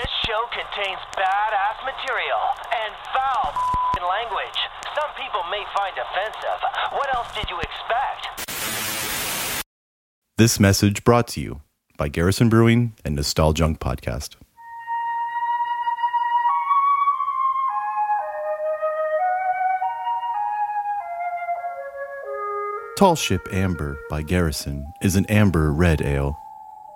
This show contains badass material and foul language. Some people may find offensive. What else did you expect? This message brought to you by Garrison Brewing and Nostalgunk Podcast. Tall Ship Amber by Garrison is an amber red ale,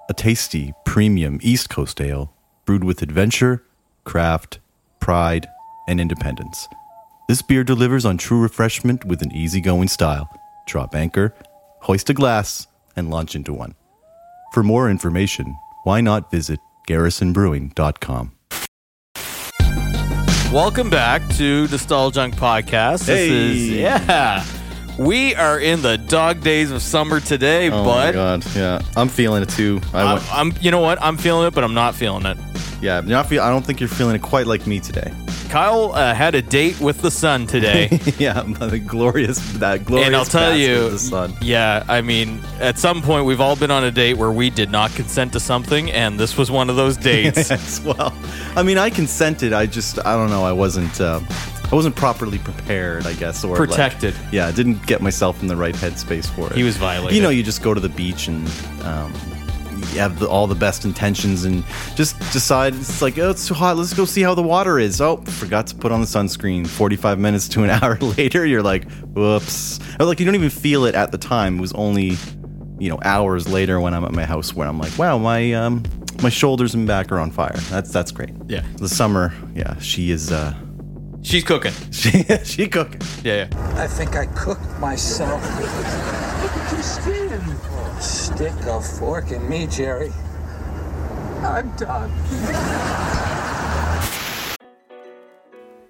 a tasty, premium East Coast ale brewed with adventure, craft, pride, and independence. This beer delivers on true refreshment with an easygoing style. Drop anchor, hoist a glass, and launch into one. For more information, why not visit garrisonbrewing.com? Welcome back to the Stall Junk Podcast. This Hey. is yeah. We are in the dog days of summer today, Oh my but god, yeah, I'm feeling it too. I went, I'm you know what? I'm feeling it, but I'm not feeling it. yeah, not feel, I don't think you're feeling it quite like me today. Kyle uh, had a date with the sun today. yeah, the glorious that glorious. and I'll tell you, the sun. yeah, I mean, at some point we've all been on a date where we did not consent to something, and this was one of those dates. Yes, well, I mean, I consented. I just, I don't know. I wasn't, uh, I wasn't properly prepared. I guess, or like- Protected. yeah, I didn't get myself in the right headspace for it. He was violated. You know, you just go to the beach and um, have the, all the best intentions and just decide it's like, oh, it's too hot. Let's go see how the water is. Oh, forgot to put on the sunscreen. Forty-five minutes to an hour later, you're like, whoops. Or like you don't even feel it at the time. It was only, you know, hours later when I'm at my house where I'm like, wow, my um, my shoulders and back are on fire. That's that's great. Yeah. The summer, yeah, she is. uh She's cooking. She she cooking. Yeah, yeah. I think I cooked myself. Look at your skin. Stick a fork in me, Jerry. I'm done.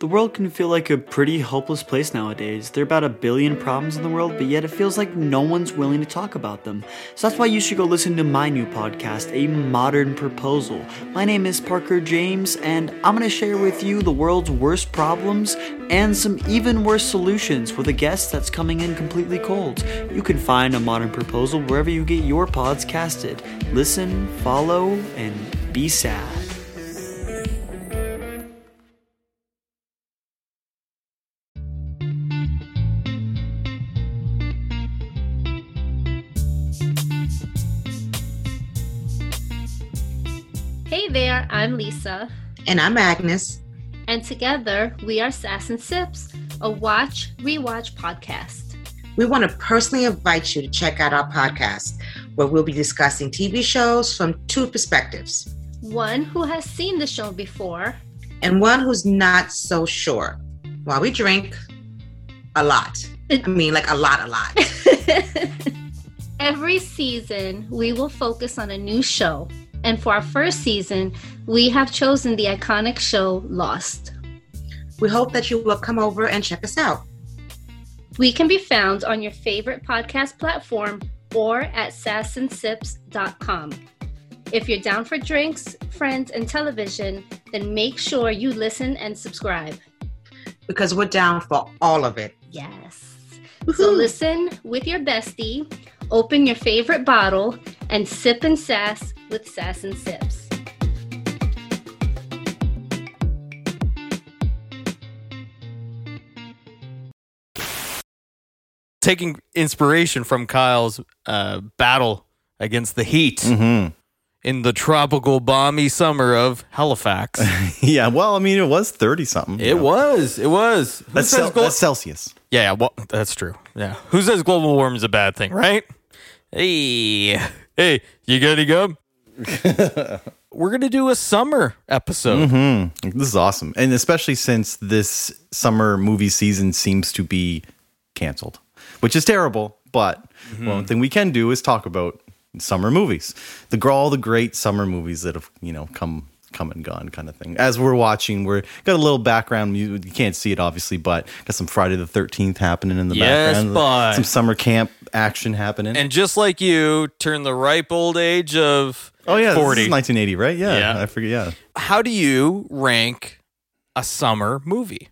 The world can feel like a pretty hopeless place nowadays. There are about a billion problems in the world, but yet it feels like no one's willing to talk about them. So that's why you should go listen to my new podcast, A Modern Proposal. My name is Parker James, and I'm going to share with you the world's worst problems and some even worse solutions with a guest that's coming in completely cold. You can find A Modern Proposal wherever you get your pods casted. Listen, follow, and be sad. There, I'm Lisa, And I'm Agnes. and together we are Sass and Sips, a watch rewatch podcast. We want to personally invite you to check out our podcast, where we'll be discussing TV shows from two perspectives One who has seen the show before, and one who's not so sure. While we drink a lot. Uh, I mean, like a lot, a lot. Every season, we will focus on a new show. And for our first season, we have chosen the iconic show Lost. we hope that you will come over and check us out. We can be found on your favorite podcast platform or at sassinsips.com. If you're down for drinks, friends, and television, then make sure you listen and subscribe. Because we're down for all of it. Yes. So listen with your bestie, open your favorite bottle, and sip and sass with Sass and Sips. Taking inspiration from Kyle's uh, battle against the heat Mm-hmm. in the tropical balmy summer of Halifax. Yeah. Well, I mean, it was thirty something. It was. It was. Who That's, says Cel- glo- that's Celsius. yeah, yeah, well, that's true. Yeah. Who says global warming is a bad thing, right? Hey, hey, you got any gum? We're gonna do a summer episode. Mm-hmm. This is awesome, and especially since this summer movie season seems to be canceled, which is terrible. But one thing we can do is talk about summer movies, the all the great summer movies that have you know come come and gone, kind of thing. As we're watching, we're got a little background. You, you can't see it obviously, but got some Friday the Thirteenth happening in the Yes, background. Some summer camp action happening. And just like you, turn the ripe old age of oh yeah, this forty. is 1980, right? Yeah, Yeah. I forget. Yeah. How do you rank a summer movie?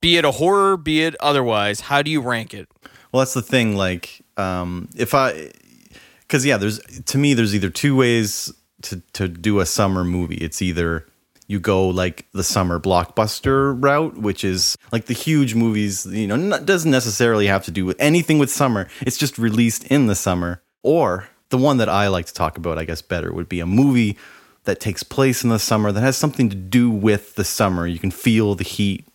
Be it a horror, be it otherwise. How do you rank it? Well, that's the thing. Like, um, if I, because yeah, there's to me, there's either two ways to to do a summer movie. It's either you go like the summer blockbuster route, which is like the huge movies, you know, not, doesn't necessarily have to do with anything with summer. It's just released in the summer. Or the one that I like to talk about, I guess better, would be a movie that takes place in the summer that has something to do with the summer. You can feel the heat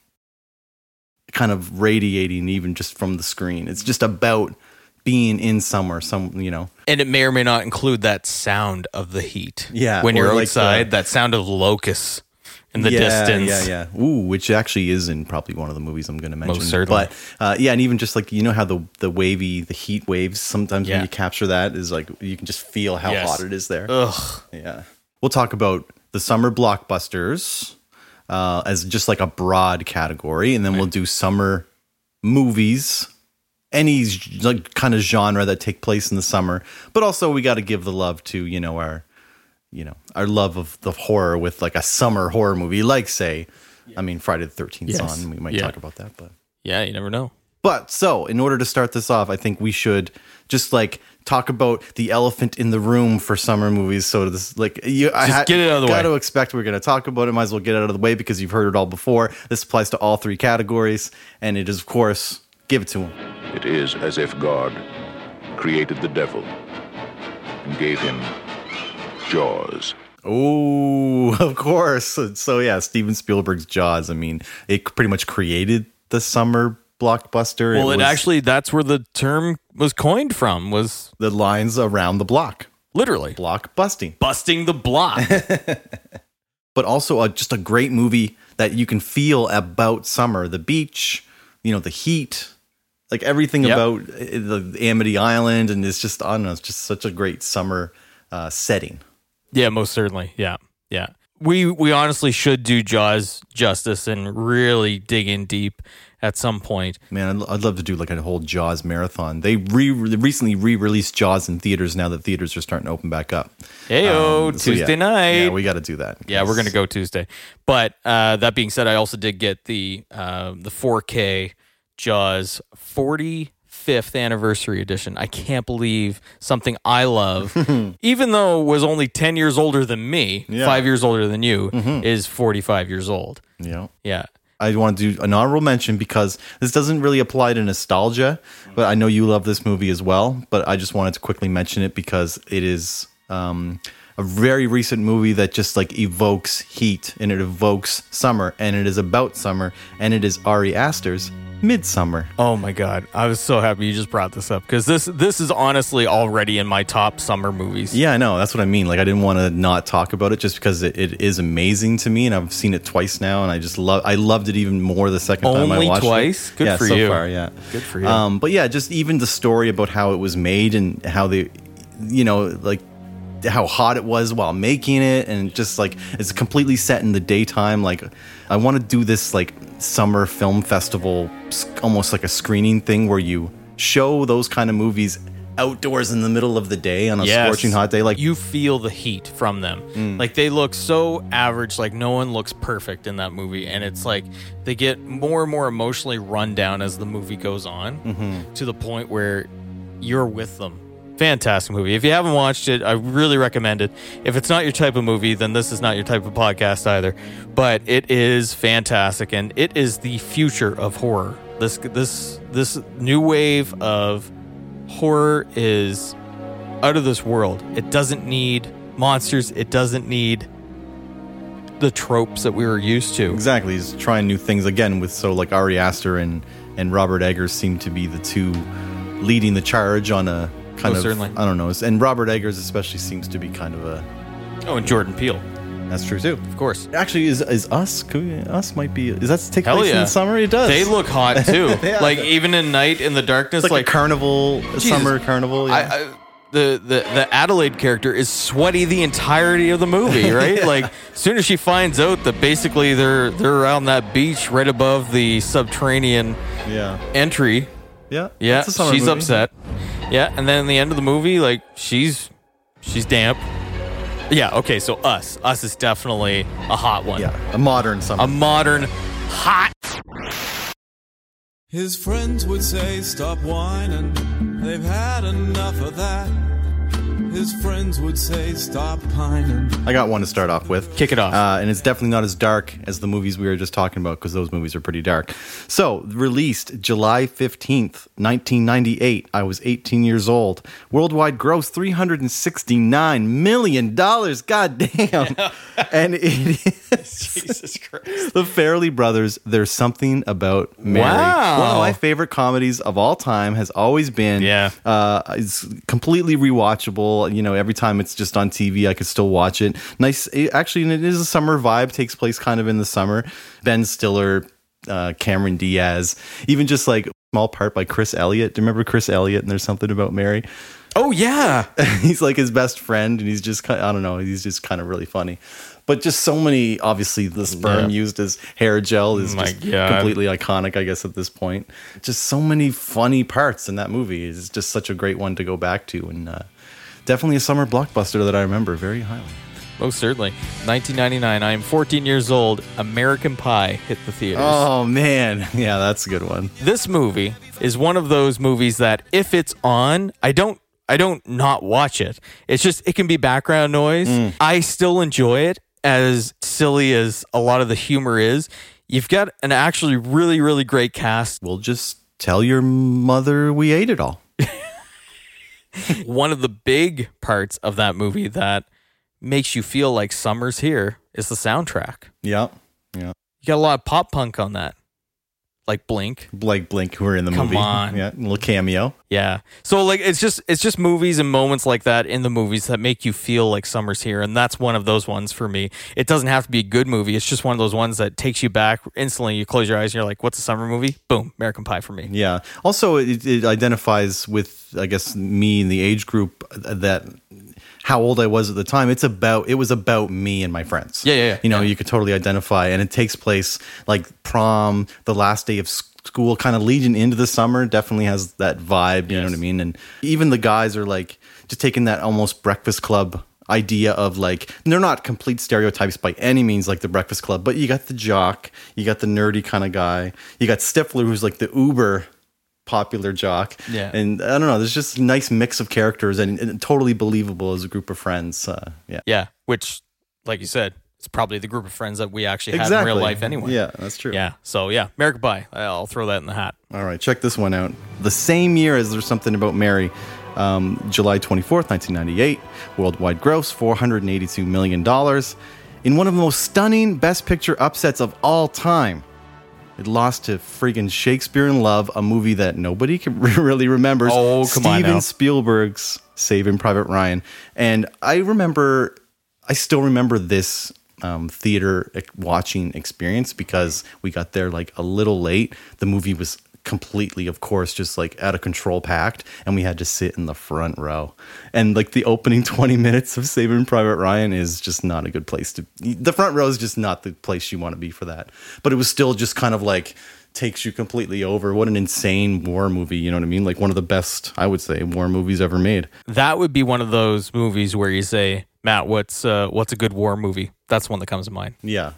kind of radiating even just from the screen. It's just about being in summer, some, you know. And it may or may not include that sound of the heat. Yeah, When you're like outside, the- that sound of locusts in the yeah, distance. Yeah, yeah. Ooh, which actually is in probably one of the movies I'm going to mention. Most certainly. But uh, yeah, and even just like you know how the the wavy, the heat waves. Sometimes Yeah. when you capture that, is like you can just feel how Yes. hot it is there. Ugh. Yeah. We'll talk about the summer blockbusters uh, as just like a broad category, and then we'll do summer movies, any like kind of genre that take place in the summer. But also, we got to give the love to you know our you know our love of the horror with like a summer horror movie, like say, I mean Friday the Thirteenth Yes. on. We might Yeah. talk about that, but. Yeah, you never know. But so, in order to start this off, I think we should just like talk about the elephant in the room for summer movies. So this, like, you, I Just get it out of the got way. to expect we're going to talk about it. Might as well get it out of the way because you've heard it all before. This applies to all three categories, and it is, of course, give it to him. It is as if God created the devil and gave him jaws. Oh, of course. So yeah, Steven Spielberg's Jaws. I mean, it pretty much created the summer blockbuster. Well, it, was actually that's where the term was coined from was the lines around the block, literally block busting. busting the block. but also a, just a great movie that you can feel about summer, the beach, you know, the heat, like everything Yep. about uh, the Amity Island, and it's just I don't know, it's just such a great summer uh, setting. yeah, most certainly. Yeah. Yeah. We we honestly should do Jaws justice and really dig in deep at some point. Man, I'd, I'd love to do like a whole Jaws marathon. They re recently re-released Jaws in theaters now that theaters are starting to open back up. Heyo, Um, so Tuesday yeah. night. Yeah, we got to do that. Yeah, we're gonna go Tuesday. But uh, that being said, I also did get the uh, the 4K Jaws 45th anniversary edition. I can't believe something I love, even though it was only 10 years older than me, Yeah. five years older than you, is 45 years old. Yeah. Yeah. I want to do an honorable mention because this doesn't really apply to nostalgia, but I know you love this movie as well. But I just wanted to quickly mention it because it is um, a very recent movie that just like evokes heat and it evokes summer and it is about summer and it is Ari Aster's Midsommar. Oh my god, I was so happy you just brought this up because this this is honestly already in my top summer movies. Yeah, I know. That's what I mean. Like, I didn't want to not talk about it just because it, it is amazing to me, and I've seen it twice now, and I just love. I loved it even more the second time I Only watched twice? it. Good yeah, for so you. Far, yeah, Good for you. Um, but yeah, just even the story about how it was made and how they, you know, like how hot it was while making it, and just like it's completely set in the daytime. Like, I want to do this like summer film festival, almost like a screening thing where you show those kind of movies outdoors in the middle of the day on a Yes. scorching hot day. Like you feel the heat from them. Mm. Like they look so average, like no one looks perfect in that movie. And it's like they get more and more emotionally run down as the movie goes on Mm-hmm. to the point where you're with them. Fantastic movie. If you haven't watched it, I really recommend it. If it's not your type of movie, then this is not your type of podcast either. But it is fantastic and it is the future of horror. This this this new wave of horror is out of this world. It doesn't need monsters. It doesn't need the tropes that we were used to. Exactly. He's trying new things again with so like Ari Aster and and Robert Eggers seem to be the two leading the charge on a kind Oh, of certainly. I don't know. And Robert Eggers especially seems to be kind of a Oh, and Jordan Peele, that's true too. of course. Actually, is is us we, us might be is that take Hell place in the summer? It does. They look hot too. Yeah. Like even in night in the darkness, it's like, like, a carnival, a summer carnival. Yeah. I, I, the, the the Adelaide character is sweaty the entirety of the movie, right? Like as soon as she finds out that basically they're they're around that beach right above the subterranean yeah, entry, yeah, Yeah, It's a summer she's movie. upset. Yeah, and then in the end of the movie, like she's she's damp. Yeah, okay, so us. Us is definitely a hot one. Yeah, a modern summer. A modern hot His friends would say, Stop whining, they've had enough of that. His friends would say, Stop pining. I got one to start off with. Kick it off. Uh, and it's definitely not as dark as the movies we were just talking about because those movies are pretty dark. So, released July 15th, 1998. I was 18 years old. Worldwide gross $369 million. God damn. and it is Jesus Christ. the Farrelly Brothers, There's Something About Mary. Wow. One of my favorite comedies of all time has always been. Yeah. Uh, it's completely rewatchable. You know, every time it's just on TV, I could still watch it. Nice. It, actually, and it is a summer vibe. Takes place kind of in the summer. Ben Stiller, uh, Cameron Diaz, even just like small part by Chris Elliott. Do you remember Chris Elliott? And there's something about Mary. Oh yeah. he's like his best friend, and he's just kind I don't know. He's just kind of really funny. But just so many, obviously, the sperm Yeah. used as hair gel is My just God. completely iconic, I guess, at this point. Just so many funny parts in that movie. is just such a great one to go back to, and uh, definitely a summer blockbuster that I remember very highly. Most certainly. 1999. I am 14 years old. American Pie hit the theaters. Oh man, yeah, that's a good one. This movie is one of those movies that if it's on, I don't I don't not watch it. It's just it can be background noise. Mm. I still enjoy it as silly as a lot of the humor is. You've got an actually really really great cast. We'll just tell your mother we ate it all. one of the big parts of that movie that makes you feel like summer's here is the soundtrack. Yeah, yeah. You got a lot of pop punk on that. Like Blink. Like Blink, who are in the Come movie. on. yeah, a little cameo. Yeah. So like it's just it's just movies and moments like that in the movies that make you feel like summer's here and that's one of those ones for me. It doesn't have to be a good movie. It's just one of those ones that takes you back instantly. You close your eyes and you're like, "What's a summer movie?" Boom, American Pie for me. Yeah. Also, it, it identifies with, I guess, me in the age group that how old I was at the time. It's about, it was about me and my friends. Yeah, yeah, yeah. You know, Yeah. you could totally identify. And it takes place like prom, the last day of school, kind of leading into the summer. Definitely has that vibe. You know what I mean? And even the guys are like just taking that almost breakfast club idea of like they're not complete stereotypes by any means like the breakfast club but you got the jock you got the nerdy kind of guy you got stifler who's like the uber popular jock. Yeah. And I don't know, there's just a nice mix of characters and, and totally believable as a group of friends. Uh, yeah. Yeah, which like you said, it's probably the group of friends that we actually had in real life anyway. Yeah, that's true. Yeah. So yeah, American Pie. I'll throw that in the hat. All right, check this one out. The same year as There's Something About Mary, um, July 24th, 1998, worldwide gross $482 million. In one of the most stunning Best Picture upsets of all time, it lost to friggin' Shakespeare in Love, a movie that nobody can really remembers. Oh, come on Steven now. Spielberg's Saving Private Ryan. And I remember, I still remember this um, theater watching experience because we got there like a little late. The movie was completely, of course, just like out of control packed, and we had to sit in the front row. And like the opening 20 minutes of Saving Private Ryan is just not a good place to. The front row is just not the place you want to be for that. But it was still just kind of like takes you completely over. What an insane war movie, you know what I mean? Like one of the best, I would say, war movies ever made. That would be one of those movies where you say, Matt, what's uh, what's a good war movie? That's one that comes to mind. Yeah.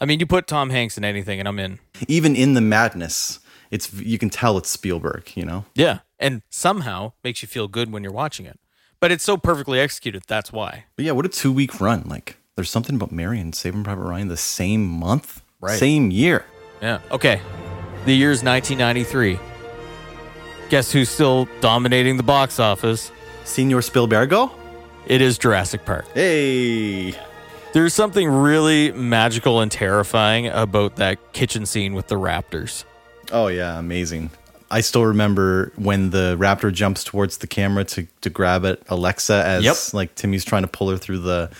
I mean, you put Tom Hanks in anything, and I'm in. Even in the madness, it's you can tell it's Spielberg, you know? Yeah, and somehow makes you feel good when you're watching it. But it's so perfectly executed. That's why. But yeah, what a two week run. Like there's something about Mary and Saving Private Ryan the same month, Right. same year. Yeah. Okay. The year's 1993. Guess who's still dominating the box office? Senor Spielbergo? It is Jurassic Park. Hey. There's something really magical and terrifying about that kitchen scene with the raptors. Oh yeah, amazing. I still remember when the raptor jumps towards the camera to, to grab it, Alexa, as Yep. like Timmy's trying to pull her through the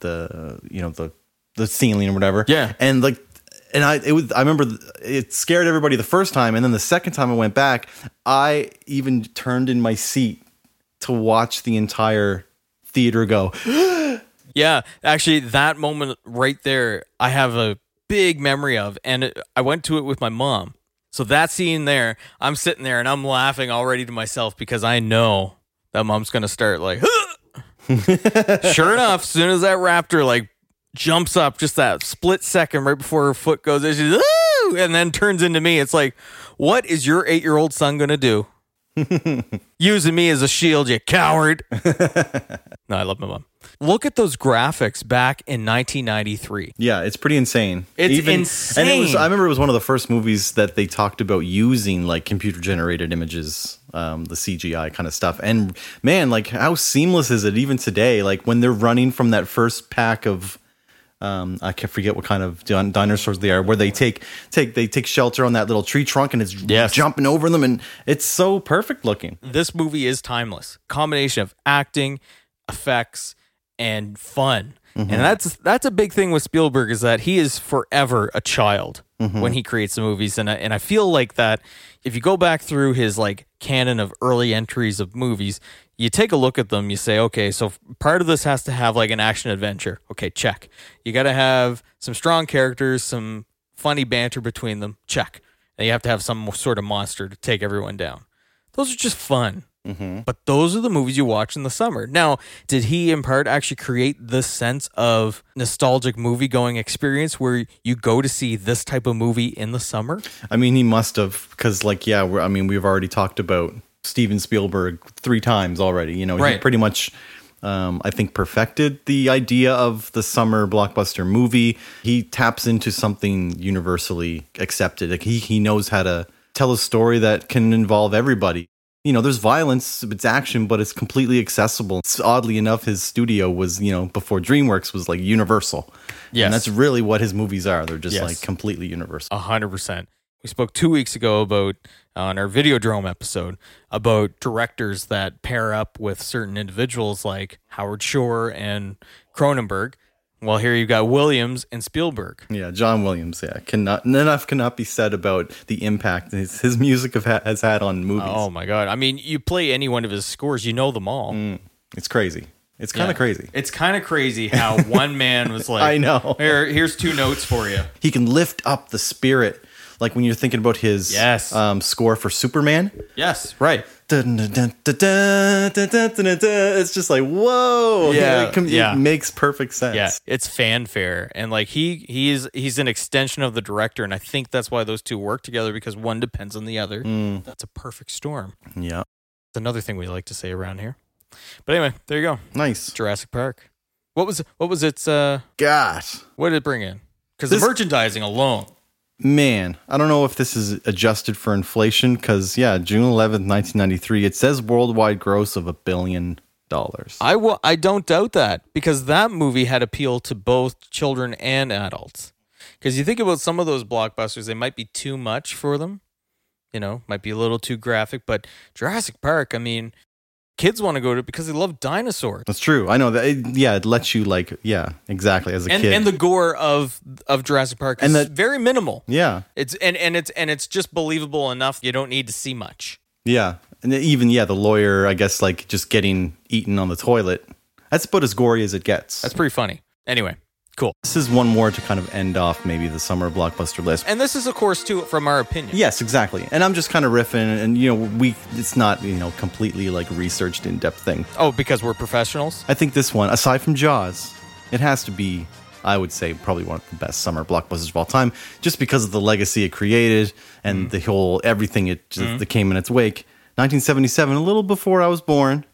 the you know the the ceiling or whatever. Yeah. and like and I it was I remember it scared everybody the first time, and then the second time I went back, I even turned in my seat to watch the entire theater go. Yeah, actually, that moment right there, I have a big memory of, and it, I went to it with my mom. So that scene there, I'm sitting there and I'm laughing already to myself because I know that mom's gonna start like. sure enough, as soon as that raptor like jumps up, just that split second right before her foot goes, in, she's "Ooh!" and then turns into me. It's like, what is your eight year old son gonna do? Using me as a shield, you coward. no, I love my mom. Look at those graphics back in 1993. Yeah, it's pretty insane. It's insane. And it was, I remember it was one of the first movies that they talked about using like computer generated images, um, the CGI kind of stuff. And man, like how seamless is it even today? Like when they're running from that first pack of um, I can't forget what kind of din- dinosaurs they are, where they take take they take shelter on that little tree trunk and it's Yes. jumping over them, and it's so perfect looking. This movie is timeless. Combination of acting, effects, and fun. And mm-hmm. that's that's a big thing with Spielberg is that he is forever a child mm-hmm. when he creates the movies. And I, and I feel like that if you go back through his like canon of early entries of movies, you take a look at them, you say, okay, so part of this has to have like an action adventure. Okay, check. You got to have some strong characters, some funny banter between them. Check. And you have to have some sort of monster to take everyone down. Those are just fun. But those are the movies you watch in the summer. Now, did he in part actually create this sense of nostalgic movie going experience where you go to see this type of movie in the summer? I mean, he must have because, like, yeah, we're, I mean, we've already talked about Steven Spielberg three times already. You know, he pretty much, um, I think, perfected the idea of the summer blockbuster movie. He taps into something universally accepted. Like he he knows how to tell a story that can involve everybody. You know, there's violence, it's action, but it's completely accessible. It's, oddly enough, his studio was, you know, before DreamWorks was like Universal. Yes. And that's really what his movies are. They're just Yes. like completely universal. A hundred percent. We spoke two weeks ago about on our Videodrome episode about directors that pair up with certain individuals like Howard Shore and Cronenberg. Well, here you've got Williams and Spielberg. Yeah, John Williams. Yeah, cannot enough cannot be said about the impact his, his music have ha- has had on movies. Oh my god! I mean, you play any one of his scores, you know them all. Mm, it's crazy. It's kind of Yeah. crazy. It's kind of crazy how one man was like, I know. Here, here's two notes for you." He can lift up the spirit, like when you're thinking about his yes. um, score for Superman. Yes, right. It's just like whoa, yeah, it, com- yeah. it makes perfect sense. Yeah, it's fanfare, and like he he is he's an extension of the director, and I think that's why those two work together because one depends on the other. Mm. That's a perfect storm. Yeah, it's another thing we like to say around here. But anyway, there you go. Nice Jurassic Park. What was what was its uh? Gosh, what did it bring in? Because the merchandising alone. Man, I don't know if this is adjusted for inflation because, yeah, June 11th, 1993, it says worldwide gross of a billion dollars. I will. I don't doubt that because that movie had appeal to both children and adults. Because you think about some of those blockbusters, they might be too much for them. You know, might be a little too graphic. But Jurassic Park, I mean, kids want to go to it because they love dinosaurs. That's true. I know that. It, yeah, it lets you, like, yeah, exactly, as a And, kid. and the gore of of Jurassic Park is And the- very minimal. yeah, It's and, and it's and it's just believable enough. You don't need to see much. yeah. And even, yeah, the lawyer, I guess, like, just getting eaten on the toilet. That's about as gory as it gets. That's pretty funny. Anyway, cool. this is one more to kind of end off maybe the summer blockbuster list. And this is, of course, too, from our opinion. Yes, exactly. And I'm just kind of riffing, and you know, we it's not you know completely like researched in depth thing. Oh, because we're professionals. I think this one, aside from Jaws, it has to be, I would say, probably one of the best summer blockbusters of all time, just because of the legacy it created Mm-hmm. and the whole everything it that came in its wake. 1977, a little before I was born,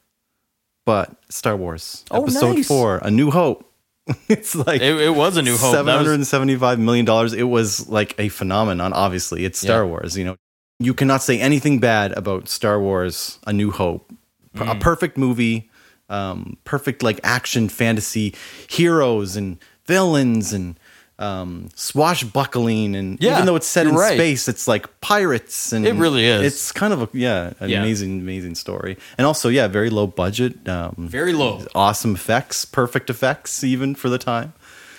but Star Wars Oh, Episode nice. Four, A New Hope. it's like It, it was a new hope. seven hundred and seventy-five million dollars. It was like a phenomenon. Obviously, it's Star Yeah. Wars. You know, you cannot say anything bad about Star Wars: A New Hope. Mm. A perfect movie, um, perfect like action fantasy heroes and villains and um, swashbuckling. And Yeah, even though it's set in right. space, it's like pirates. And It really is. It's kind of a yeah, an Yeah. amazing, amazing story. And also, yeah, very low budget. Um, very low. awesome effects, perfect effects even for the time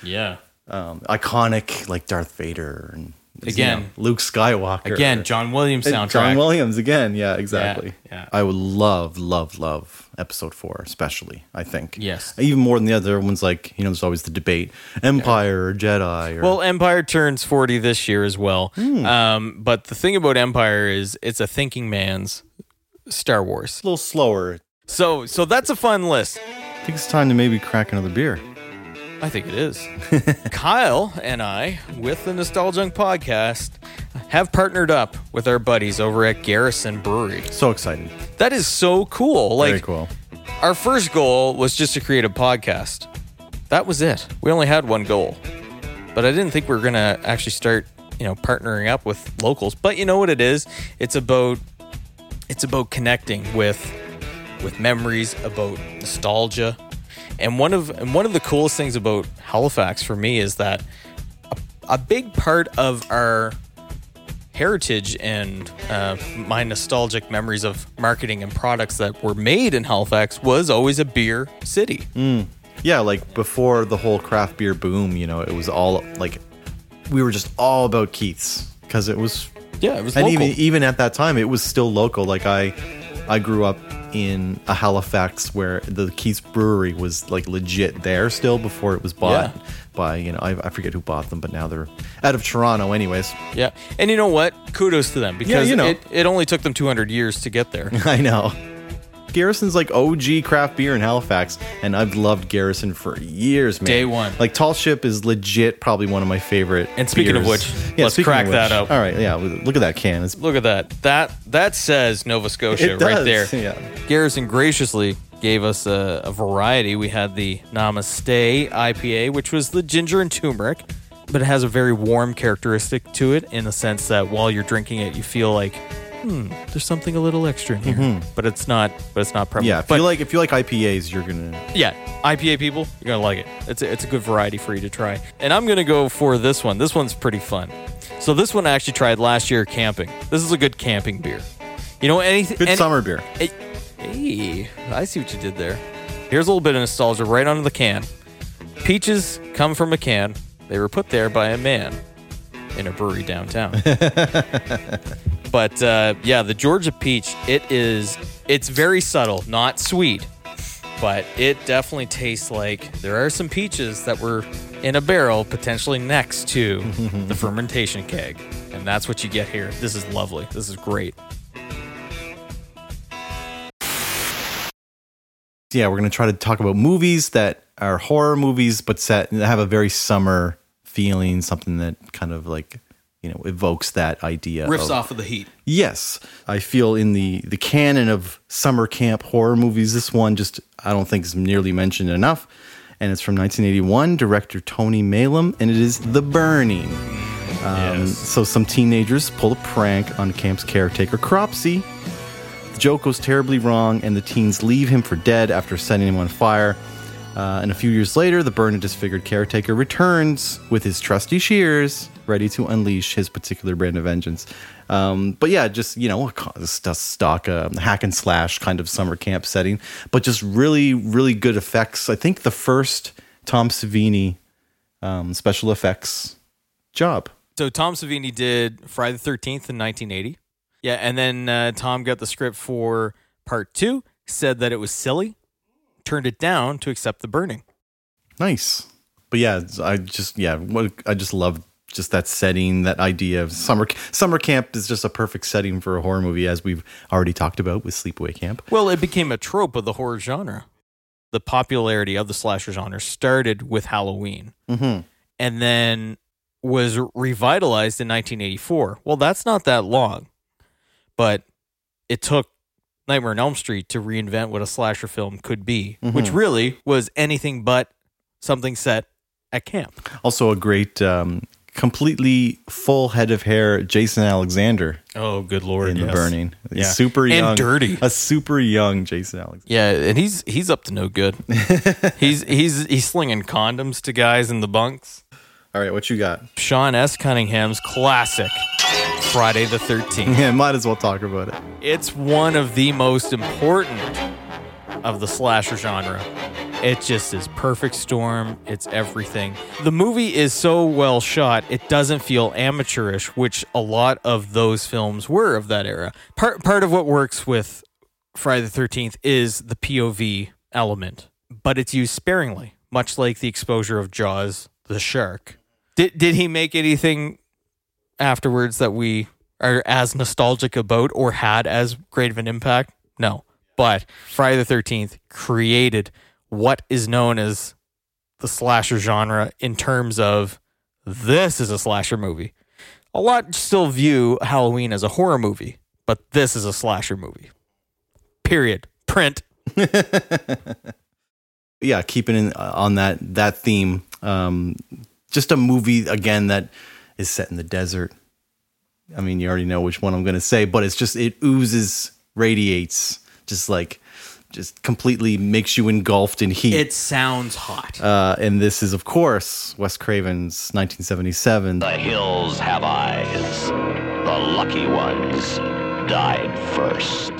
Yeah. um, iconic like Darth Vader and you Again. know, Luke Skywalker Again, John Williams soundtrack. John Williams again yeah exactly yeah. I would love love love episode four especially I think Yes. even more than the other ones like you know there's always the debate Empire or Jedi or Well, Empire turns 40 this year as well. Hmm. Um, but the thing about Empire is it's a thinking man's Star Wars. a little slower So so that's a fun list. I think it's time to maybe crack another beer I think it is. Kyle and I, with the Nostalgia podcast, have partnered up with our buddies over at Garrison Brewery. So excited. That is so cool. Like Very cool. our first goal was just to create a podcast. That was it. We only had one goal. But I didn't think we were going to actually start, you know, partnering up with locals. But you know what it is? It's about it's about connecting with with memories, about nostalgia. And one of and one of the coolest things about Halifax for me is that a, a big part of our heritage and uh, my nostalgic memories of marketing and products that were made in Halifax was always a beer city. Yeah, like before the whole craft beer boom, you know, it was all like we were just all about Keith's because it was Yeah, it was and local. even even at that time it was still local. Like I I grew up in a Halifax where the Keith's brewery was like legit there still before it was bought Yeah. by, you know, I, I forget who bought them, but now they're out of Toronto anyways. yeah, and you know what? Kudos to them because you know. it, it only took them 200 years to get there. I know. Garrison's like OG craft beer in Halifax, and I've loved Garrison for years, man. Day one. Like Tall Ship is legit, probably one of my favorite. And speaking of beers. which, let's crack of that up. All right, yeah. Look at that can. It's Look at that. That that says Nova Scotia right there. yeah. Garrison graciously gave us a, a variety. We had the Namaste IPA, which was the ginger and turmeric, but it has a very warm characteristic to it in the sense that while you're drinking it, you feel like, hmm, there's something a little extra in here. But it's not. But it's not prevalent. yeah. If but you like, if you like IPAs, you're gonna. yeah, IPA people, you're gonna like it. It's a, it's a good variety for you to try. And I'm gonna go for this one. This one's pretty fun. So this one I actually tried last year camping. This is a good camping beer. You know anything? Good any- summer beer. Hey, hey, I see what you did there. Here's a little bit of nostalgia right onto the can. Peaches come from a can. They were put there by a man in a brewery downtown. but uh, yeah, the Georgia peach, it is it's very subtle, not sweet, but it definitely tastes like there are some peaches that were in a barrel potentially next to the fermentation keg. And that's what you get here. This is lovely. This is great. Yeah, we're gonna try to talk about movies that are horror movies, but set have a very summer feeling, something that kind of like you know evokes that idea. Riffs of, off of the heat. Yes, I feel in the the canon of summer camp horror movies, this one just I don't think is nearly mentioned enough, and it's from 1981, director Tony Maylam, and it is The Burning. Um, So some teenagers pull a prank on camp's caretaker Cropsy. The joke goes terribly wrong, and the teens leave him for dead after setting him on fire. Uh, and a few years later, the burned and disfigured caretaker returns with his trusty shears, ready to unleash his particular brand of vengeance. Um, but yeah, just you know, a stock hack and slash kind of summer camp setting, but just really, really good effects. I think the first Tom Savini um, special effects job. So Tom Savini did Friday the Thirteenth in 1980. Yeah, and then uh, Tom got the script for part two. Said that it was silly, turned it down to accept the burning. Nice. But yeah, I just yeah, what I just love just that setting, that idea of summer summer camp is just a perfect setting for a horror movie, as we've already talked about with Sleepaway Camp. Well, it became a trope of the horror genre. The popularity of the slasher genre started with Halloween, Mm-hmm. and then was revitalized in 1984. Well, that's not that long, but it took Nightmare on Elm Street to reinvent what a slasher film could be, which Mhm. really was anything but something set at camp. Also, a great, um, completely full head of hair, Jason Alexander Oh, good lord! in The. Burning. Yeah. super And dirty. a super young Jason Alexander. Yeah, and he's he's up to no good. he's he's he's slinging condoms to guys in the bunks. All right, what you got? Sean S. Cunningham's classic Friday the 13th. Yeah, might as well talk about it. It's one of the most important of the slasher genre. It just is perfect storm. It's everything. The movie is so well shot, it doesn't feel amateurish, which a lot of those films were of that era. Part part of what works with Friday the 13th is the POV element, but it's used sparingly, much like the exposure of Jaws the shark. Did did he make anything afterwards that we are as nostalgic about or had as great of an impact? No. But Friday the 13th created what is known as the slasher genre in terms of this is a slasher movie. a lot still view Halloween as a horror movie, but this is a slasher movie. Period. Print. yeah, keeping in uh, on that that theme. Um, just a movie again that is set in the desert. I mean, you already know which one I'm going to say, but it's just it oozes, radiates, just like just completely makes you engulfed in heat. It sounds hot. uh, and this is, of course, Wes Craven's 1977. The hills have eyes. The lucky ones died first.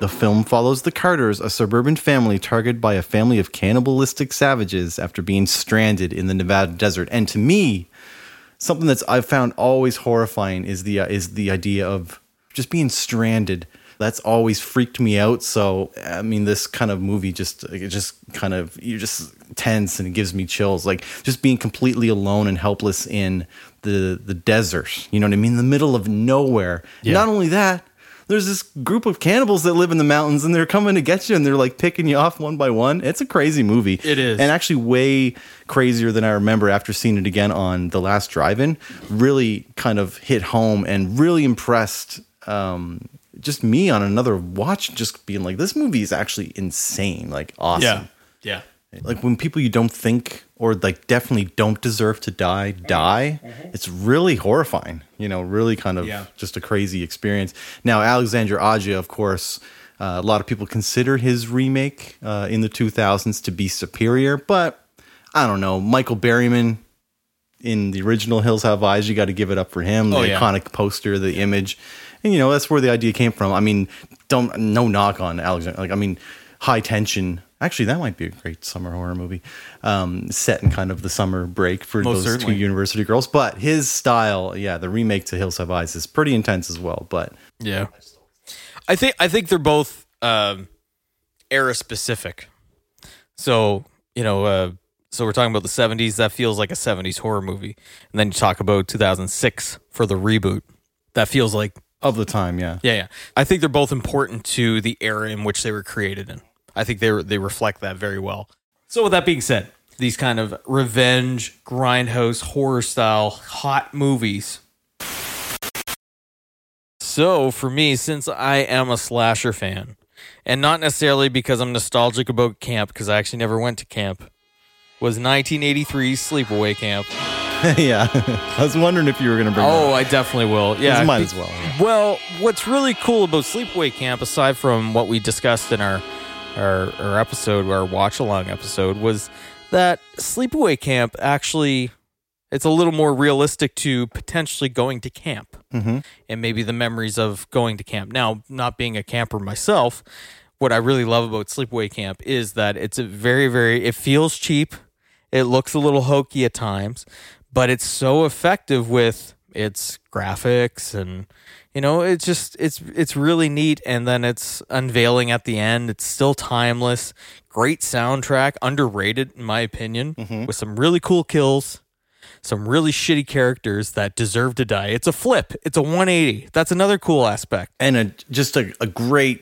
The film follows the Carters, a suburban family targeted by a family of cannibalistic savages after being stranded in the Nevada desert. And to me, something that's I've found always horrifying is the uh, is the idea of just being stranded. That's always freaked me out. So I mean, this kind of movie just it just kind of you're just tense and it gives me chills. Like just being completely alone and helpless in the the desert. You know what I mean? In the middle of nowhere. Not only that, there's this group of cannibals that live in the mountains and they're coming to get you and they're like picking you off one by one. It's a crazy movie. It is. And actually way crazier than I remember after seeing it again on the last drive-in. Really kind of hit home and really impressed um, just me on another watch just being like this movie is actually insane, like awesome. Yeah. Like when people you don't think or like definitely don't deserve to die die, it's really horrifying. You know, really kind of Yeah. just a crazy experience. Now, Alexandre Aja, of course, uh, a lot of people consider his remake uh, in the 2000s to be superior, but I don't know. Michael Berryman in the original Hills Have Eyes, you got to give it up for him. The Oh, yeah. iconic poster, the image, and you know that's where the idea came from. I mean, don't no knock on Alexander. Like, I mean, High Tension. Actually, that might be a great summer horror movie, um, set in kind of the summer break for Most those certainly. two university girls. But his style, yeah, the remake to Hills Have Eyes is pretty intense as well. But Yeah. I think I think they're both um, era specific. So you know, uh, so we're talking about the '70s. That feels like a '70s horror movie, and then you talk about 2006 for the reboot. That feels like of the time, yeah, yeah, yeah. I think they're both important to the era in which they were created in. I think they they reflect that very well. So with that being said, these kind of revenge, grindhouse, horror style, hot movies. So for me, since I am a slasher fan, and not necessarily because I'm nostalgic about camp, because I actually never went to camp, was 1983's Sleepaway Camp. yeah. I was wondering if you were going to bring. Oh, that. I definitely will. Yeah, might as well. yeah. Well, what's really cool about Sleepaway Camp, aside from what we discussed in our our, our episode, our watch along episode, was that Sleepaway Camp actually it's a little more realistic to potentially going to camp Mhm. and maybe the memories of going to camp. Now, not being a camper myself, what I really love about Sleepaway Camp is that it's a very, very it feels cheap. It looks a little hokey at times, but it's so effective with its graphics and you know it's just it's it's really neat and then it's unveiling at the end. It's still timeless. Great soundtrack underrated in my opinion with some really cool kills some really shitty characters that deserve to die. It's a flip. It's a 180 that's another cool aspect. And a just a, a great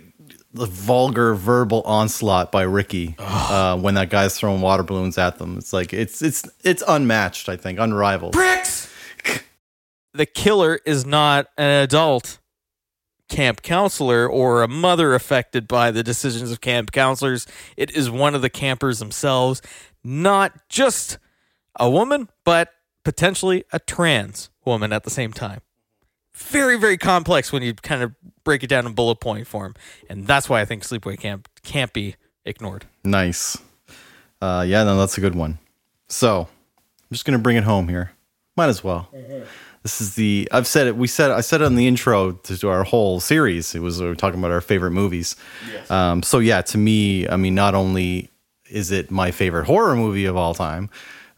vulgar verbal onslaught by Ricky uh, when that guy's throwing water balloons at them. It's like it's it's it's unmatched. I think. Unrivaled. bricks the killer is not an adult camp counselor or a mother affected by the decisions of camp counselors. It is one of the campers themselves, not just a woman, but potentially a trans woman at the same time. Very, very complex when you kind of break it down in bullet point form. And that's why I think Sleepaway Camp can't be ignored. Nice. Uh, yeah, no, that's a good one. So I'm just gonna bring it home here. Might as well. This is the I've said it. We said I said it on the intro to, our whole series. It was we were talking about our favorite movies. Um, so yeah, to me, I mean, not only is it my favorite horror movie of all time,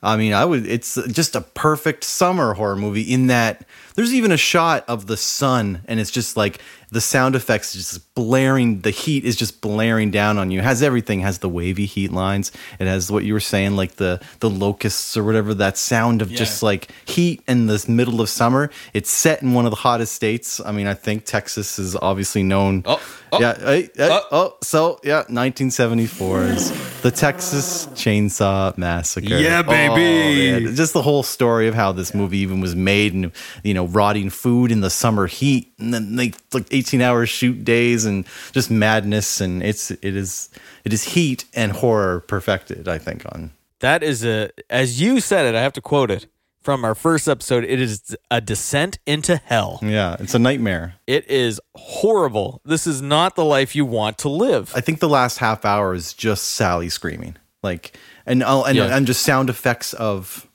I mean, I would. It's just a perfect summer horror movie in that there's even a shot of the sun, and it's just like the sound effects just blaring. The heat is just blaring down on you. It has everything. It has the wavy heat lines. It has what you were saying, like the the locusts or whatever. That sound of just like heat in the middle of summer. It's set in one of the hottest states. I mean, I think Texas is obviously known. Oh, oh, yeah. hey, hey, oh. oh, so yeah, 1974 is the Texas Chainsaw Massacre. Yeah, Oh, baby. man. Just the whole story of how this movie even was made, and you know rotting food in the summer heat, and then like like eighteen hour shoot days and just madness, and it's it is it is heat and horror perfected. I think on That is a, as you said it, I have to quote it from our first episode. It is a descent into hell. yeah, it's a nightmare. It is horrible. This is not the life you want to live. I think the last half hour is just Sally screaming, like and oh, and Yeah. and just sound effects of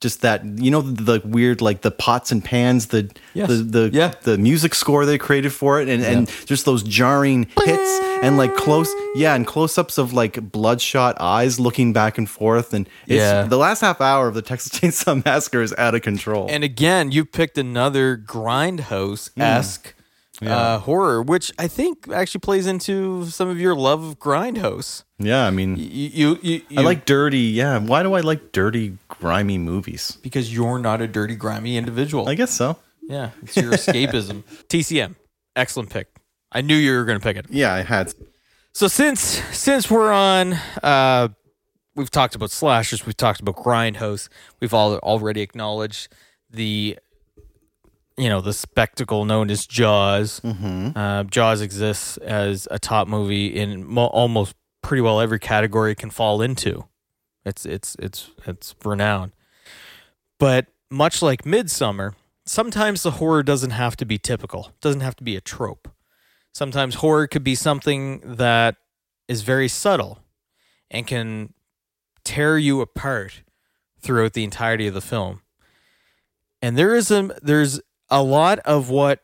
just that you know the weird like the pots and pans the Yes. the the Yeah. the music score they created for it and and just those jarring hits and like close yeah and close ups of like bloodshot eyes looking back and forth and it's, Yeah. the last half hour of the Texas Chainsaw Massacre is out of control. And again, you picked another grindhouse mm. Esque uh, horror, which I think actually plays into some of your love of grindhouse. yeah, I mean. You, you, you, I like dirty, yeah. Why do I like dirty, grimy movies? because you're not a dirty, grimy individual. I guess so. yeah, it's your escapism. TCM, excellent pick. I knew you were going to pick it. Yeah, I had. So since since we're on, uh, we've talked about slashers, we've talked about grindhouse, we've all already acknowledged the, you know, the spectacle known as Jaws. Mm-hmm. Uh, Jaws exists as a top movie in mo- almost pretty well every category it can fall into. It's it's it's it's renowned. But much like Midsommar, sometimes the horror doesn't have to be typical. It Doesn't have to be a trope. Sometimes horror could be something that is very subtle and can tear you apart throughout the entirety of the film. And there is a there's a lot of what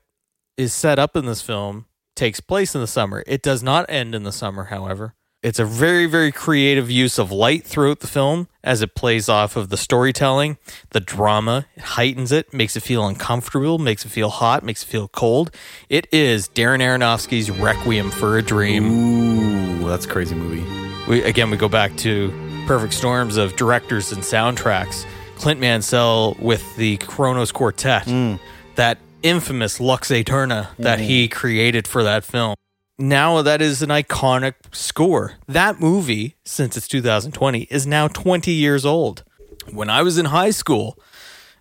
is set up in this film takes place in the summer. It does not end in the summer, however. It's a very, very creative use of light throughout the film as it plays off of the storytelling, the drama, it heightens it, makes it feel uncomfortable, makes it feel hot, makes it feel cold. It is Darren Aronofsky's Requiem for a Dream. Ooh, that's a crazy movie. We again we go back to perfect storms of directors and soundtracks. Clint Mansell with the Kronos Quartet, mm. That infamous Lux Aeterna that he mm-hmm. created for that film. Now that is an iconic score. That movie, since it's 2020, is now 20 years old. When I was in high school,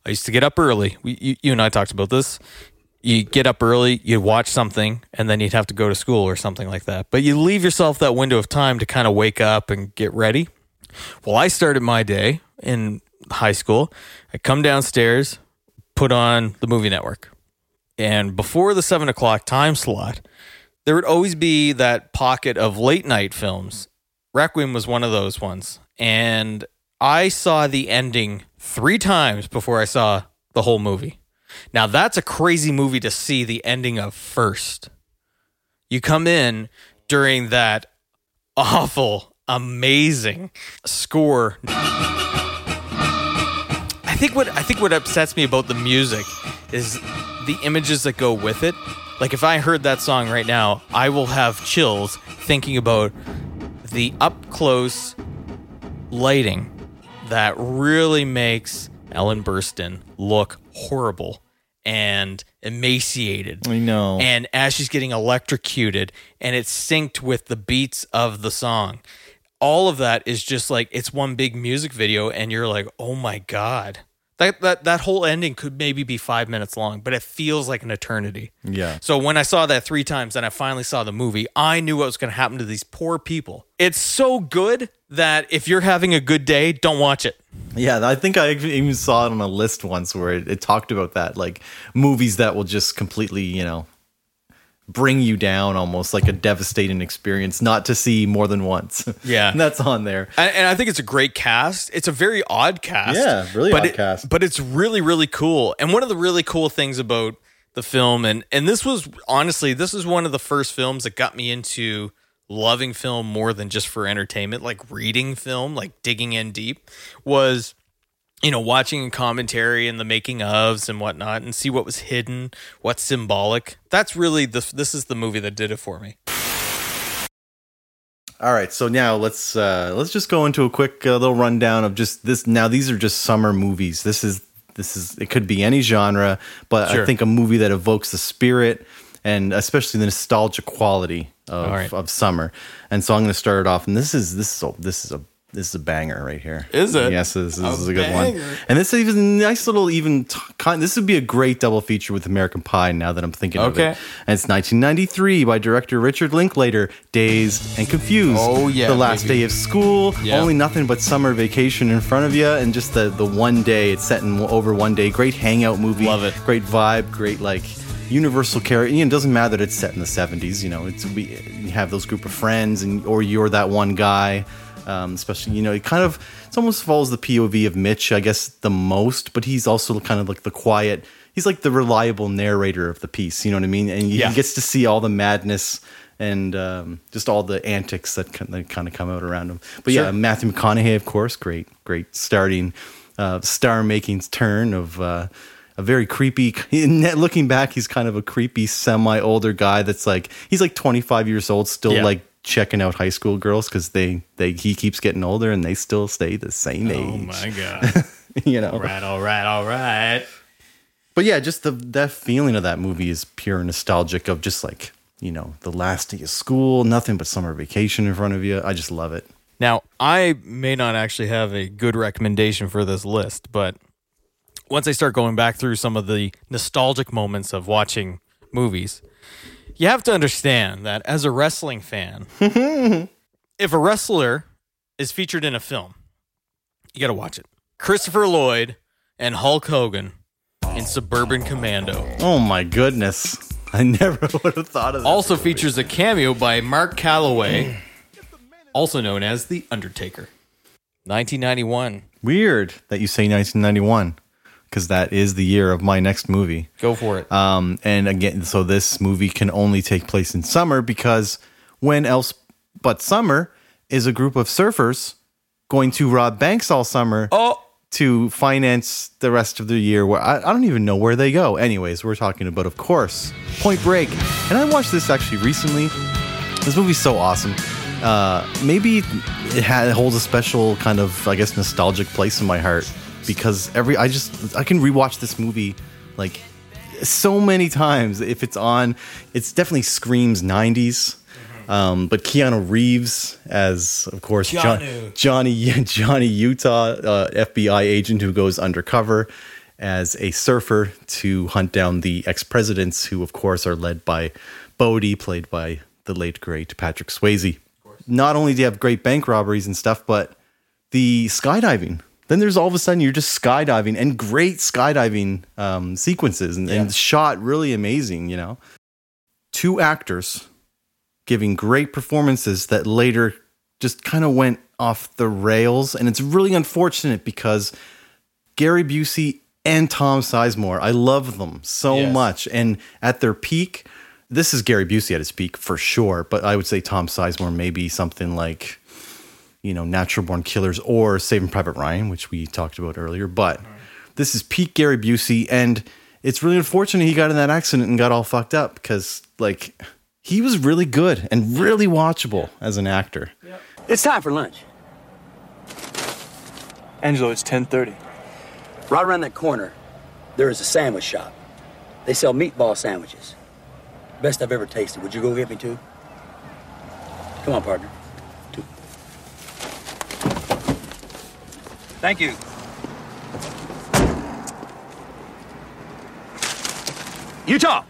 I used to get up early. We, you, you and I talked about this. You get up early, you watch something, and then you'd have to go to school or something like that. But you leave yourself that window of time to kind of wake up and get ready. Well, I started my day in high school. I come downstairs, put on the movie network. And before the seven o'clock time slot, there would always be that pocket of late night films. Requiem was one of those ones. And I saw the ending three times before I saw the whole movie. Now, that's a crazy movie to see the ending of first. You come in during that awful, amazing score. I think what I think what upsets me about the music is the images that go with it. Like if I heard that song right now, I will have chills thinking about the up close lighting that really makes Ellen Burstyn look horrible and emaciated. I know. And as she's getting electrocuted and it's synced with the beats of the song. All of that is just like it's one big music video and you're like, "Oh my god." That that that whole ending could maybe be 5 minutes long, but it feels like an eternity. yeah. So when I saw that three times and I finally saw the movie, I knew what was going to happen to these poor people. It's so good that if you're having a good day, don't watch it. Yeah, I think I even saw it on a list once where it, it talked about that, like movies that will just completely, you know, bring you down almost like a devastating experience not to see more than once. Yeah. and that's on there. And, and I think it's a great cast. It's a very odd cast. Yeah, really but odd it- cast. But it's really, really cool. And one of the really cool things about the film, and and this was honestly, this is one of the first films that got me into loving film more than just for entertainment, like reading film, like digging in deep, was you know, watching commentary and the making ofs and whatnot and see what was hidden, what's symbolic. That's really the this is the movie that did it for me. All right, so now let's uh let's just go into a quick uh, little rundown of just this. Now these are just summer movies. This is this is it could be any genre, but I think a movie that evokes the spirit and especially the nostalgia quality of, All right. of summer. And so I'm going to start it off. And this is this is a, this is a this is a banger right here. Is it? Yes, this, this is a good one. And this is a nice little even. T- con- this would be a great double feature with American Pie. Now that I'm thinking of Okay. it, and it's 1993 by director Richard Linklater. Dazed and Confused. Oh, yeah, the last baby. day of school. Yeah. Only nothing but summer vacation in front of you, and just the the one day. It's set in over one day. Great hangout movie. Love it. Great vibe. Great like. Universal character. You know, it doesn't matter that it's set in the 70s. You know, it's we you have those group of friends, and or you're that one guy. Um, especially, you know, it kind of it almost follows the POV of Mitch, I guess, the most. But he's also kind of like the quiet. He's like the reliable narrator of the piece. You know what I mean? And he Yeah. gets to see all the madness and um, just all the antics that, that kind of come out around him. But yeah, Matthew McConaughey, of course, great, great starting uh, star making turn of. Uh, a very creepy. Looking back, he's kind of a creepy, semi older guy. That's like he's like 25 years old, still Yeah. like checking out high school girls because they they he keeps getting older and they still stay the same oh age. Oh my god! you know. all right, all right, all right. But yeah, just the that feeling of that movie is pure nostalgic of just like you know the last day of school, nothing but summer vacation in front of you. I just love it. Now, I may not actually have a good recommendation for this list, but once I start going back through some of the nostalgic moments of watching movies, you have to understand that as a wrestling fan, if a wrestler is featured in a film, you got to watch it. Christopher Lloyd and Hulk Hogan in Suburban Commando. Oh my goodness, I never would have thought of that. Also features a cameo by Mark Calloway, also known as The Undertaker. 1991. Weird that you say 1991 because that is the year of my next movie. Go for it. Um, and again, so this movie can only take place in summer because when else but summer is a group of surfers going to rob banks all summer oh, to finance the rest of the year. Where I, I don't even know where they go. Anyways, we're talking about, of course, Point Break. And I watched this actually recently. This movie's so awesome. Uh, maybe it, ha- it holds a special kind of, I guess, nostalgic place in my heart because every I just I can rewatch this movie like so many times if it's on. It's definitely screams '90s. Um, but Keanu Reeves as, of course, John, Johnny Johnny Utah, uh, FBI agent who goes undercover as a surfer to hunt down the ex presidents, who, of course, are led by Bodhi, played by the late great Patrick Swayze. Not only do you have great bank robberies and stuff, but the skydiving. Then there's all of a sudden you're just skydiving and great skydiving um, sequences and, and shot really amazing, you know. Two actors giving great performances that later just kind of went off the rails. And it's really unfortunate because Gary Busey and Tom Sizemore, I love them so Yes. much. And at their peak, this is Gary Busey at his peak for sure, but I would say Tom Sizemore maybe something like, you know, Natural Born Killers or Saving Private Ryan, which we talked about earlier. But this is peak Gary Busey, and it's really unfortunate he got in that accident and got all fucked up because, like, he was really good and really watchable as an actor. It's time for lunch. Angelo, it's 10:30. Right around that corner, there is a sandwich shop. They sell meatball sandwiches. Best I've ever tasted. Would you go get me two? Come on, partner. Thank you. Utah,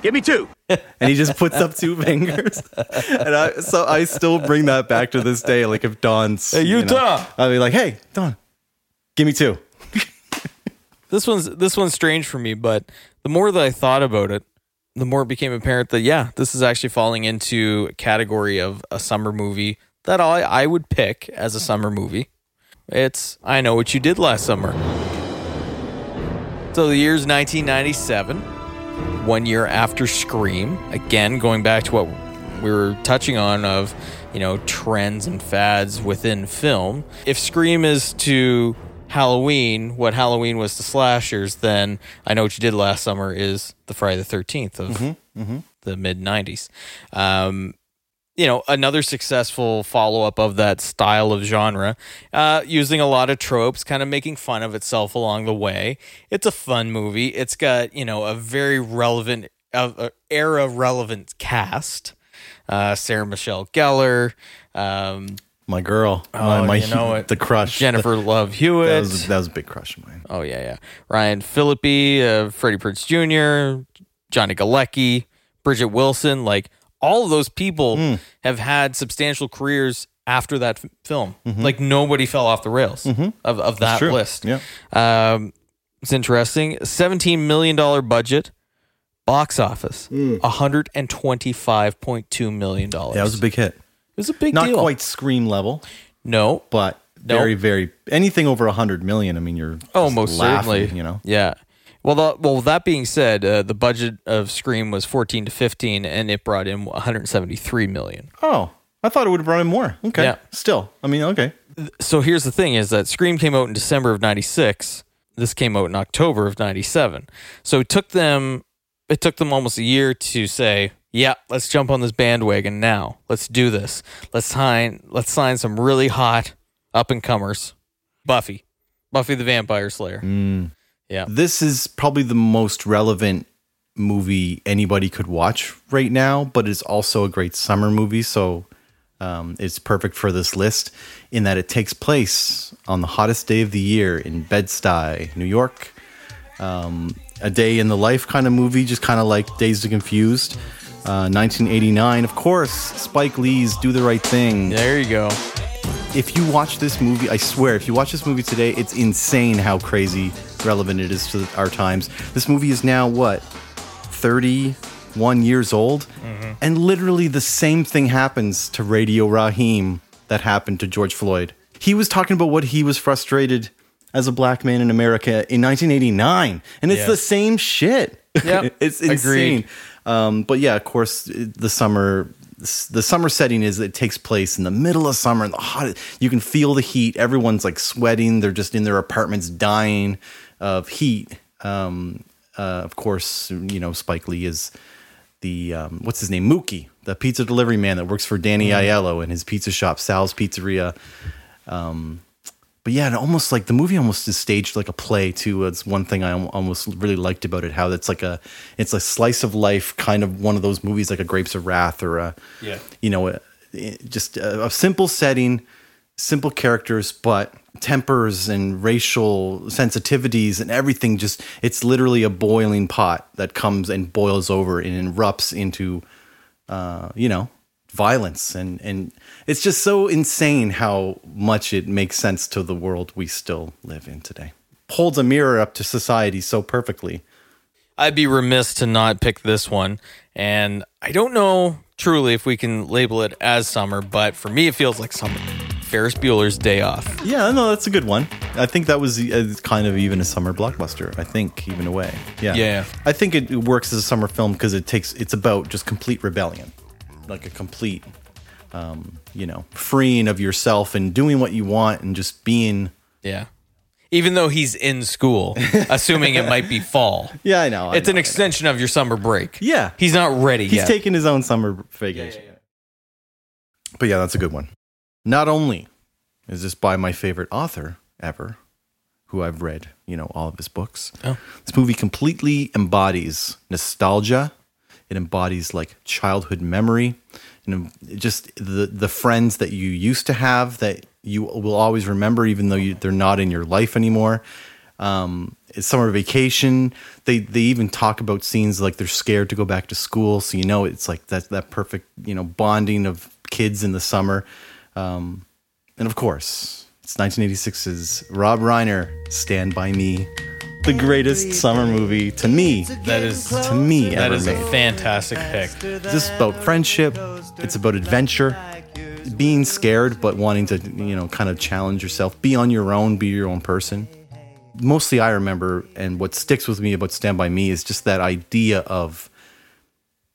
give me two. and he just puts up two fingers. And I, so I still bring that back to this day. Like if Don's, Hey, you know, Utah! I'll be like, hey, Don, give me two. this one's this one's strange for me, but the more that I thought about it, the more it became apparent that yeah, this is actually falling into a category of a summer movie that I I would pick as a summer movie. It's I know what you did last summer. So the year's 1997, one year after Scream. Again, going back to what we were touching on of, you know, trends and fads within film. If Scream is to Halloween what Halloween was to slashers, then I know what you did last summer is the Friday the 13th of mm-hmm. the mid 90s. Um, you know, another successful follow up of that style of genre, uh, using a lot of tropes, kind of making fun of itself along the way. It's a fun movie. It's got, you know, a very relevant, uh, era relevant cast. Uh, Sarah Michelle Gellar, um, My girl. Oh, my, my you know it. The crush. Jennifer Love Hewitt. That was, that was a big crush of mine. Oh yeah, yeah. Ryan Phillippe, uh, Freddie Prinze Jr., Johnny Galecki, Bridget Wilson. Like all of those people Hmm. have had substantial careers after that f- film. Mhm. Like nobody fell off the rails Mhm. of, of that list. Yeah. Um, it's interesting. Seventeen million dollar budget, box office, Mm. hundred and twenty five point two million dollars. Yeah, it was a big hit. It was a big hit. Not deal. quite Scream level. No, but No. very, very anything over a hundred million. I mean, you're Oh, most laughing, certainly. You know, Yeah. Well, the, well. That being said, uh, the budget of Scream was 14 to 15, and it brought in 173 million. Oh, I thought it would have brought in more. Okay. Yeah. Still, I mean, okay. So here's the thing: is that Scream came out in December of '96. This came out in October of '97. So it took them. It took them almost a year to say, "Yeah, let's jump on this bandwagon now. Let's do this. Let's sign. Let's sign some really hot up and comers." Buffy, Buffy the Vampire Slayer. Mm. Yeah. This is probably the most relevant movie anybody could watch right now, but it's also a great summer movie. So um, it's perfect for this list in that it takes place on the hottest day of the year in Bed-Stuy, New York. Um, a day in the life kind of movie, just kind of like Dazed and Confused. Uh, 1989, of course, Spike Lee's Do the Right Thing. There you go. If you watch this movie, I swear, if you watch this movie today, it's insane how crazy relevant it is to our times. This movie is now what, 31 years old? And literally the same thing happens to Radio Raheem that happened to George Floyd. He was talking about what he was frustrated as a black man in America in 1989, and it's Yes. the same shit. Yep. it's insane. Um, but yeah, of course, the summer the summer setting is it takes place in the middle of summer and the hot you can feel the heat everyone's like sweating they're just in their apartments dying of heat um, uh, of course you know spike lee is the um, what's his name mookie the pizza delivery man that works for danny Mm. aiello and his pizza shop sal's pizzeria um, but yeah, and almost like the movie almost is staged like a play too. It's one thing I almost really liked about it. How it's like a, it's a slice of life kind of one of those movies like a Grapes of Wrath or a, Yeah. you know, a, just a, a simple setting, simple characters, but tempers and racial sensitivities and everything. Just it's literally a boiling pot that comes and boils over and erupts into, uh, you know, violence and and it's just so insane how much it makes sense to the world we still live in today. Holds a mirror up to society so perfectly. I'd be remiss to not pick this one. And I don't know truly if we can label it as summer, but for me, it feels like summer. Ferris Bueller's Day Off. Yeah, no, that's a good one. I think that was uh, kind of even a summer blockbuster. I think even away. Yeah, Yeah. I think it works as a summer film because it takes it's about just complete rebellion, like a complete, um, you know, freeing of yourself and doing what you want and just being. Yeah. Even though he's in school, assuming it might be fall. Yeah, I know. I It's know, an extension of your summer break. Yeah. He's not ready He's yet. taking his own summer vacation. But yeah, that's a good one. Not only is this by my favorite author ever, who I've read, you know, all of his books. Oh. This movie completely embodies nostalgia. It embodies like childhood memory and just the the friends that you used to have that you will always remember, even though you, they're not in your life anymore. Um, it's summer vacation. They they even talk about scenes like they're scared to go back to school, so you know it's like that that perfect you know bonding of kids in the summer. Um, and of course, it's 1986's Rob Reiner, Stand by Me, the greatest summer movie to me. That is to me that ever is a fantastic pick. This is about friendship. It's about adventure, being scared but wanting to, you know, kind of challenge yourself. Be on your own. Be your own person. Mostly, I remember, and what sticks with me about Stand by Me is just that idea of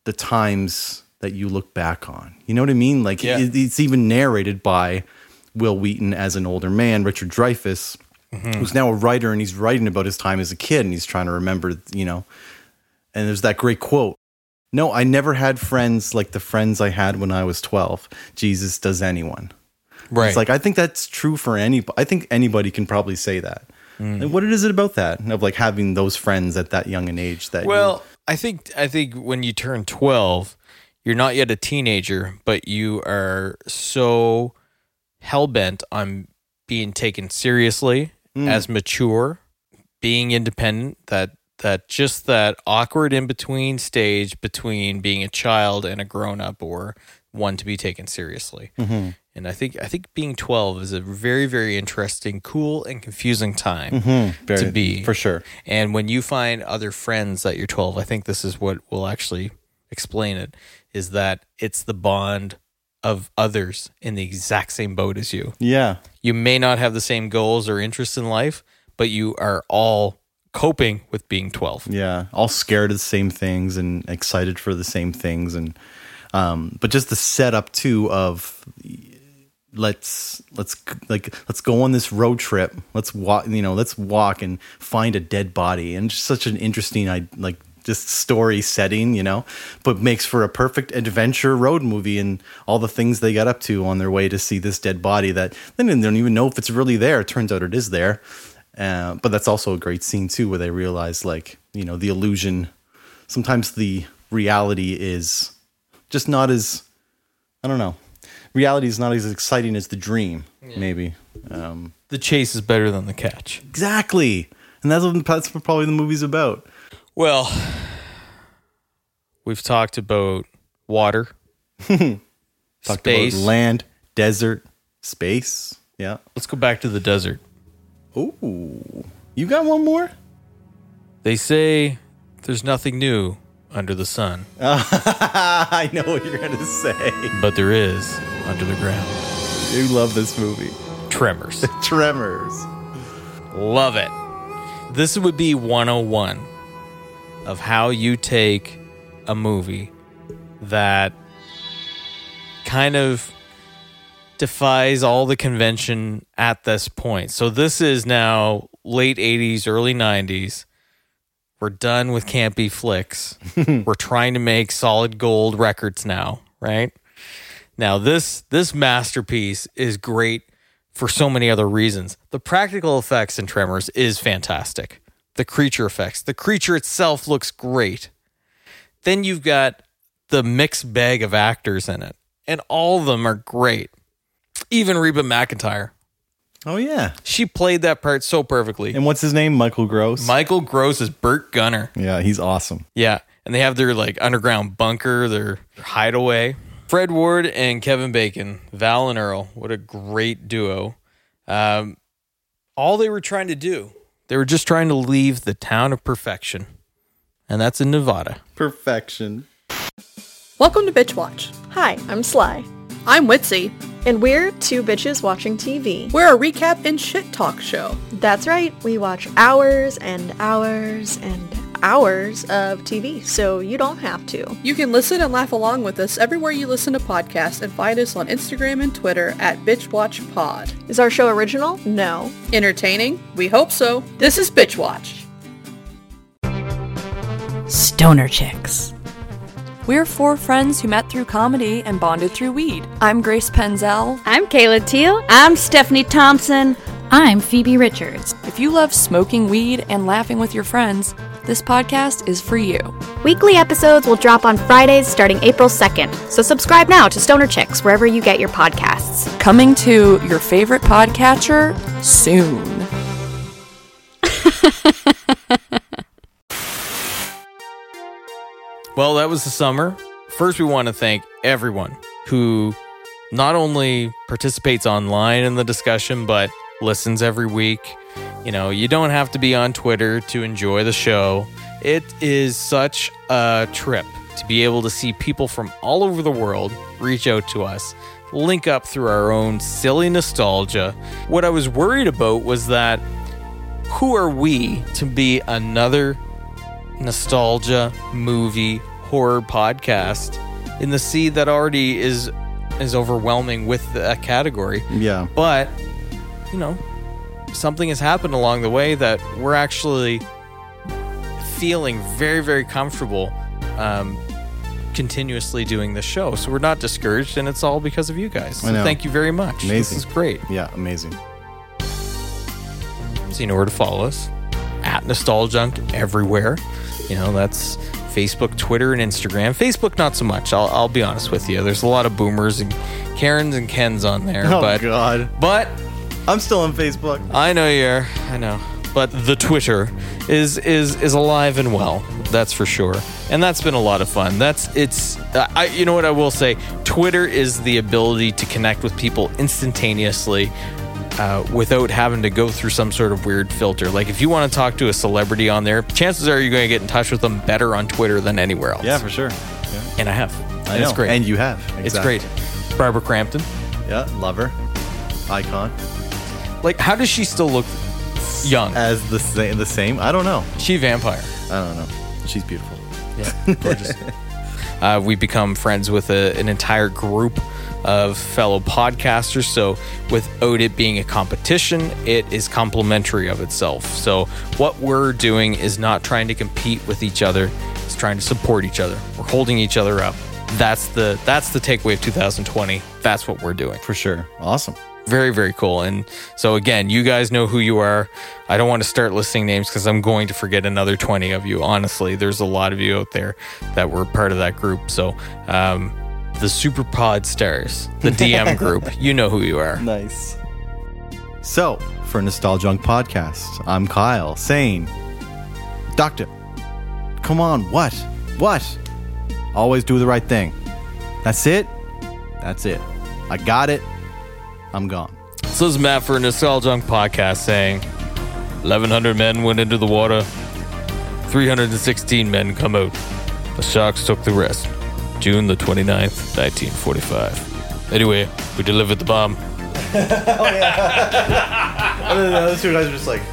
the times that you look back on. You know what I mean? Like Yeah. it, it's even narrated by Wil Wheaton as an older man, Richard Dreyfuss, who's now a writer, and he's writing about his time as a kid, and he's trying to remember, you know. And there's that great quote No, I never had friends like the friends I had when I was 12. Jesus does anyone. Right. It's like, I think that's true for any, I think anybody can probably say that. Mm. And what is it about that? Of like having those friends at that young an age that you- Well, I think I think when you turn 12, you're not yet a teenager, but you are so hell bent on being taken seriously Mm. as mature, being independent. That that just that awkward in between stage between being a child and a grown up, or one to be taken seriously. Mhm. And I think I think being twelve is a very very interesting, cool, and confusing time Mhm. Very- to be for sure. And when you find other friends that you're twelve, I think this is what will actually explain it: is that it's the bond of others in the exact same boat as you. Yeah. You may not have the same goals or interests in life, but you are all coping with being 12. Yeah, all scared of the same things and excited for the same things, and um, but just the setup too of let's let's like let's go on this road trip. Let's walk, you know, let's walk and find a dead body, and just such an interesting, I like just story setting, you know, but makes for a perfect adventure road movie and all the things they got up to on their way to see this dead body that then they don't even know if it's really there. It turns out it is there. Uh, but that's also a great scene too, where they realize like you know the illusion. Sometimes the reality is just not as I don't know. Reality is not as exciting as the dream. Maybe um, The chase is better than the catch. exactly, and that's what that's what probably the movie's about. Well, we've talked about water, Talked space. about land, desert, space. Yeah. Let's go back to the desert. Ooh, you got one more? They say there's nothing new under the sun, I know what you're gonna say. but there is under the ground. You love this movie. Tremors. Tremors. Love it. This would be 101 of how you take a movie that kind of defies all the convention at this point. So this is now late 80s, early 90s. We're done with campy flicks. We're trying to make solid gold records now, right? Now this this masterpiece is great for so many other reasons. The practical effects in Tremors is fantastic. The creature effects, the creature itself looks great. Then you've got the mixed bag of actors in it, and all of them are great. Even Reba McEntire. Oh yeah. She played that part so perfectly. And what's his name? Michael Gross. Michael Gross is Burt Gummer. yeah, he's awesome. Yeah, and they have their like underground bunker, their hideaway. Fred Ward and Kevin Bacon, Val and Earl, what a great duo. Um, all they were trying to do, they were just trying to leave the town of perfection, and that's in Nevada. Perfection. Welcome to Bitch Watch. Hi, I'm Sly. I'm Witsy. And we're two bitches watching TV. We're a recap and shit talk show. That's right, we watch hours and hours and hours of TV, so you don't have to. You can listen and laugh along with us everywhere you listen to podcasts and find us on Instagram and Twitter at BitchWatchPod. Is our show original? No. Entertaining? We hope so. This is Bitch Watch. Stoner Chicks. We're four friends who met through comedy and bonded through weed. I'm Grace Penzel. I'm Kayla Teal. I'm Stephanie Thompson. I'm Phoebe Richards. If you love smoking weed and laughing with your friends, this podcast is for you. Weekly episodes will drop on Fridays starting April 2nd, so subscribe now to Stoner Chicks wherever you get your podcasts. Coming to your favorite podcatcher soon. Well, that was the summer. First, we want to thank everyone who not only participates online in the discussion, but listens every week. You know, you don't have to be on Twitter to enjoy the show. It is such a trip to be able to see people from all over the world reach out to us, link up through our own silly nostalgia. What I was worried about was that who are we to be another nostalgia movie horror podcast in the sea that already is is overwhelming with that category. Yeah. But you know, something has happened along the way that we're actually feeling very very comfortable um, continuously doing the show. So we're not discouraged, and it's all because of you guys. So thank you very much. Amazing. This is great. Yeah, amazing. So you know where to follow us at Nostalgunk everywhere. You know, that's Facebook, Twitter, and Instagram. Facebook, not so much. I'll, I'll be honest with you. There's a lot of boomers and Karens and Kens on there. Oh, but God. But I'm still on Facebook. I know you're. I know. But the Twitter is is is alive and well. That's for sure. And that's been a lot of fun. That's it's. I you know what I will say. Twitter is the ability to connect with people instantaneously. Uh, without having to go through some sort of weird filter. Like, if you want to talk to a celebrity on there, chances are you're going to get in touch with them better on Twitter than anywhere else. Yeah, for sure. Yeah. And I have. I And It's know. great. And you have. It's great. Barbara Crampton. Yeah, lover, icon. Like, how does she still look young? As the same, the same. I don't know. She a vampire. I don't know. She's beautiful. Yeah, gorgeous. uh, we become friends with a, an entire group of fellow podcasters. So, without it being a competition, it is complementary of itself. So, what we're doing is not trying to compete with each other; it's trying to support each other. We're holding each other up. That's the that's the takeaway of 2020. That's what we're doing for sure. Awesome. Very, very cool. And so, again, you guys know who you are. I don't want to start listing names because I'm going to forget another 20 of you. Honestly, there's a lot of you out there that were part of that group. So, um, the Super Pod Stars, the DM group, you know who you are. Nice. So, for Nostalgunk Podcast, I'm Kyle saying, Doctor, come on, what? What? Always do the right thing. That's it? That's it. I got it. I'm gone. So, this is Matt for Nostalgunk Podcast saying 1,100 men went into the water, 316 men come out. The Sharks took the rest. June the 29th, 1945. Anyway, we delivered the bomb. oh, yeah. Those two guys are just like,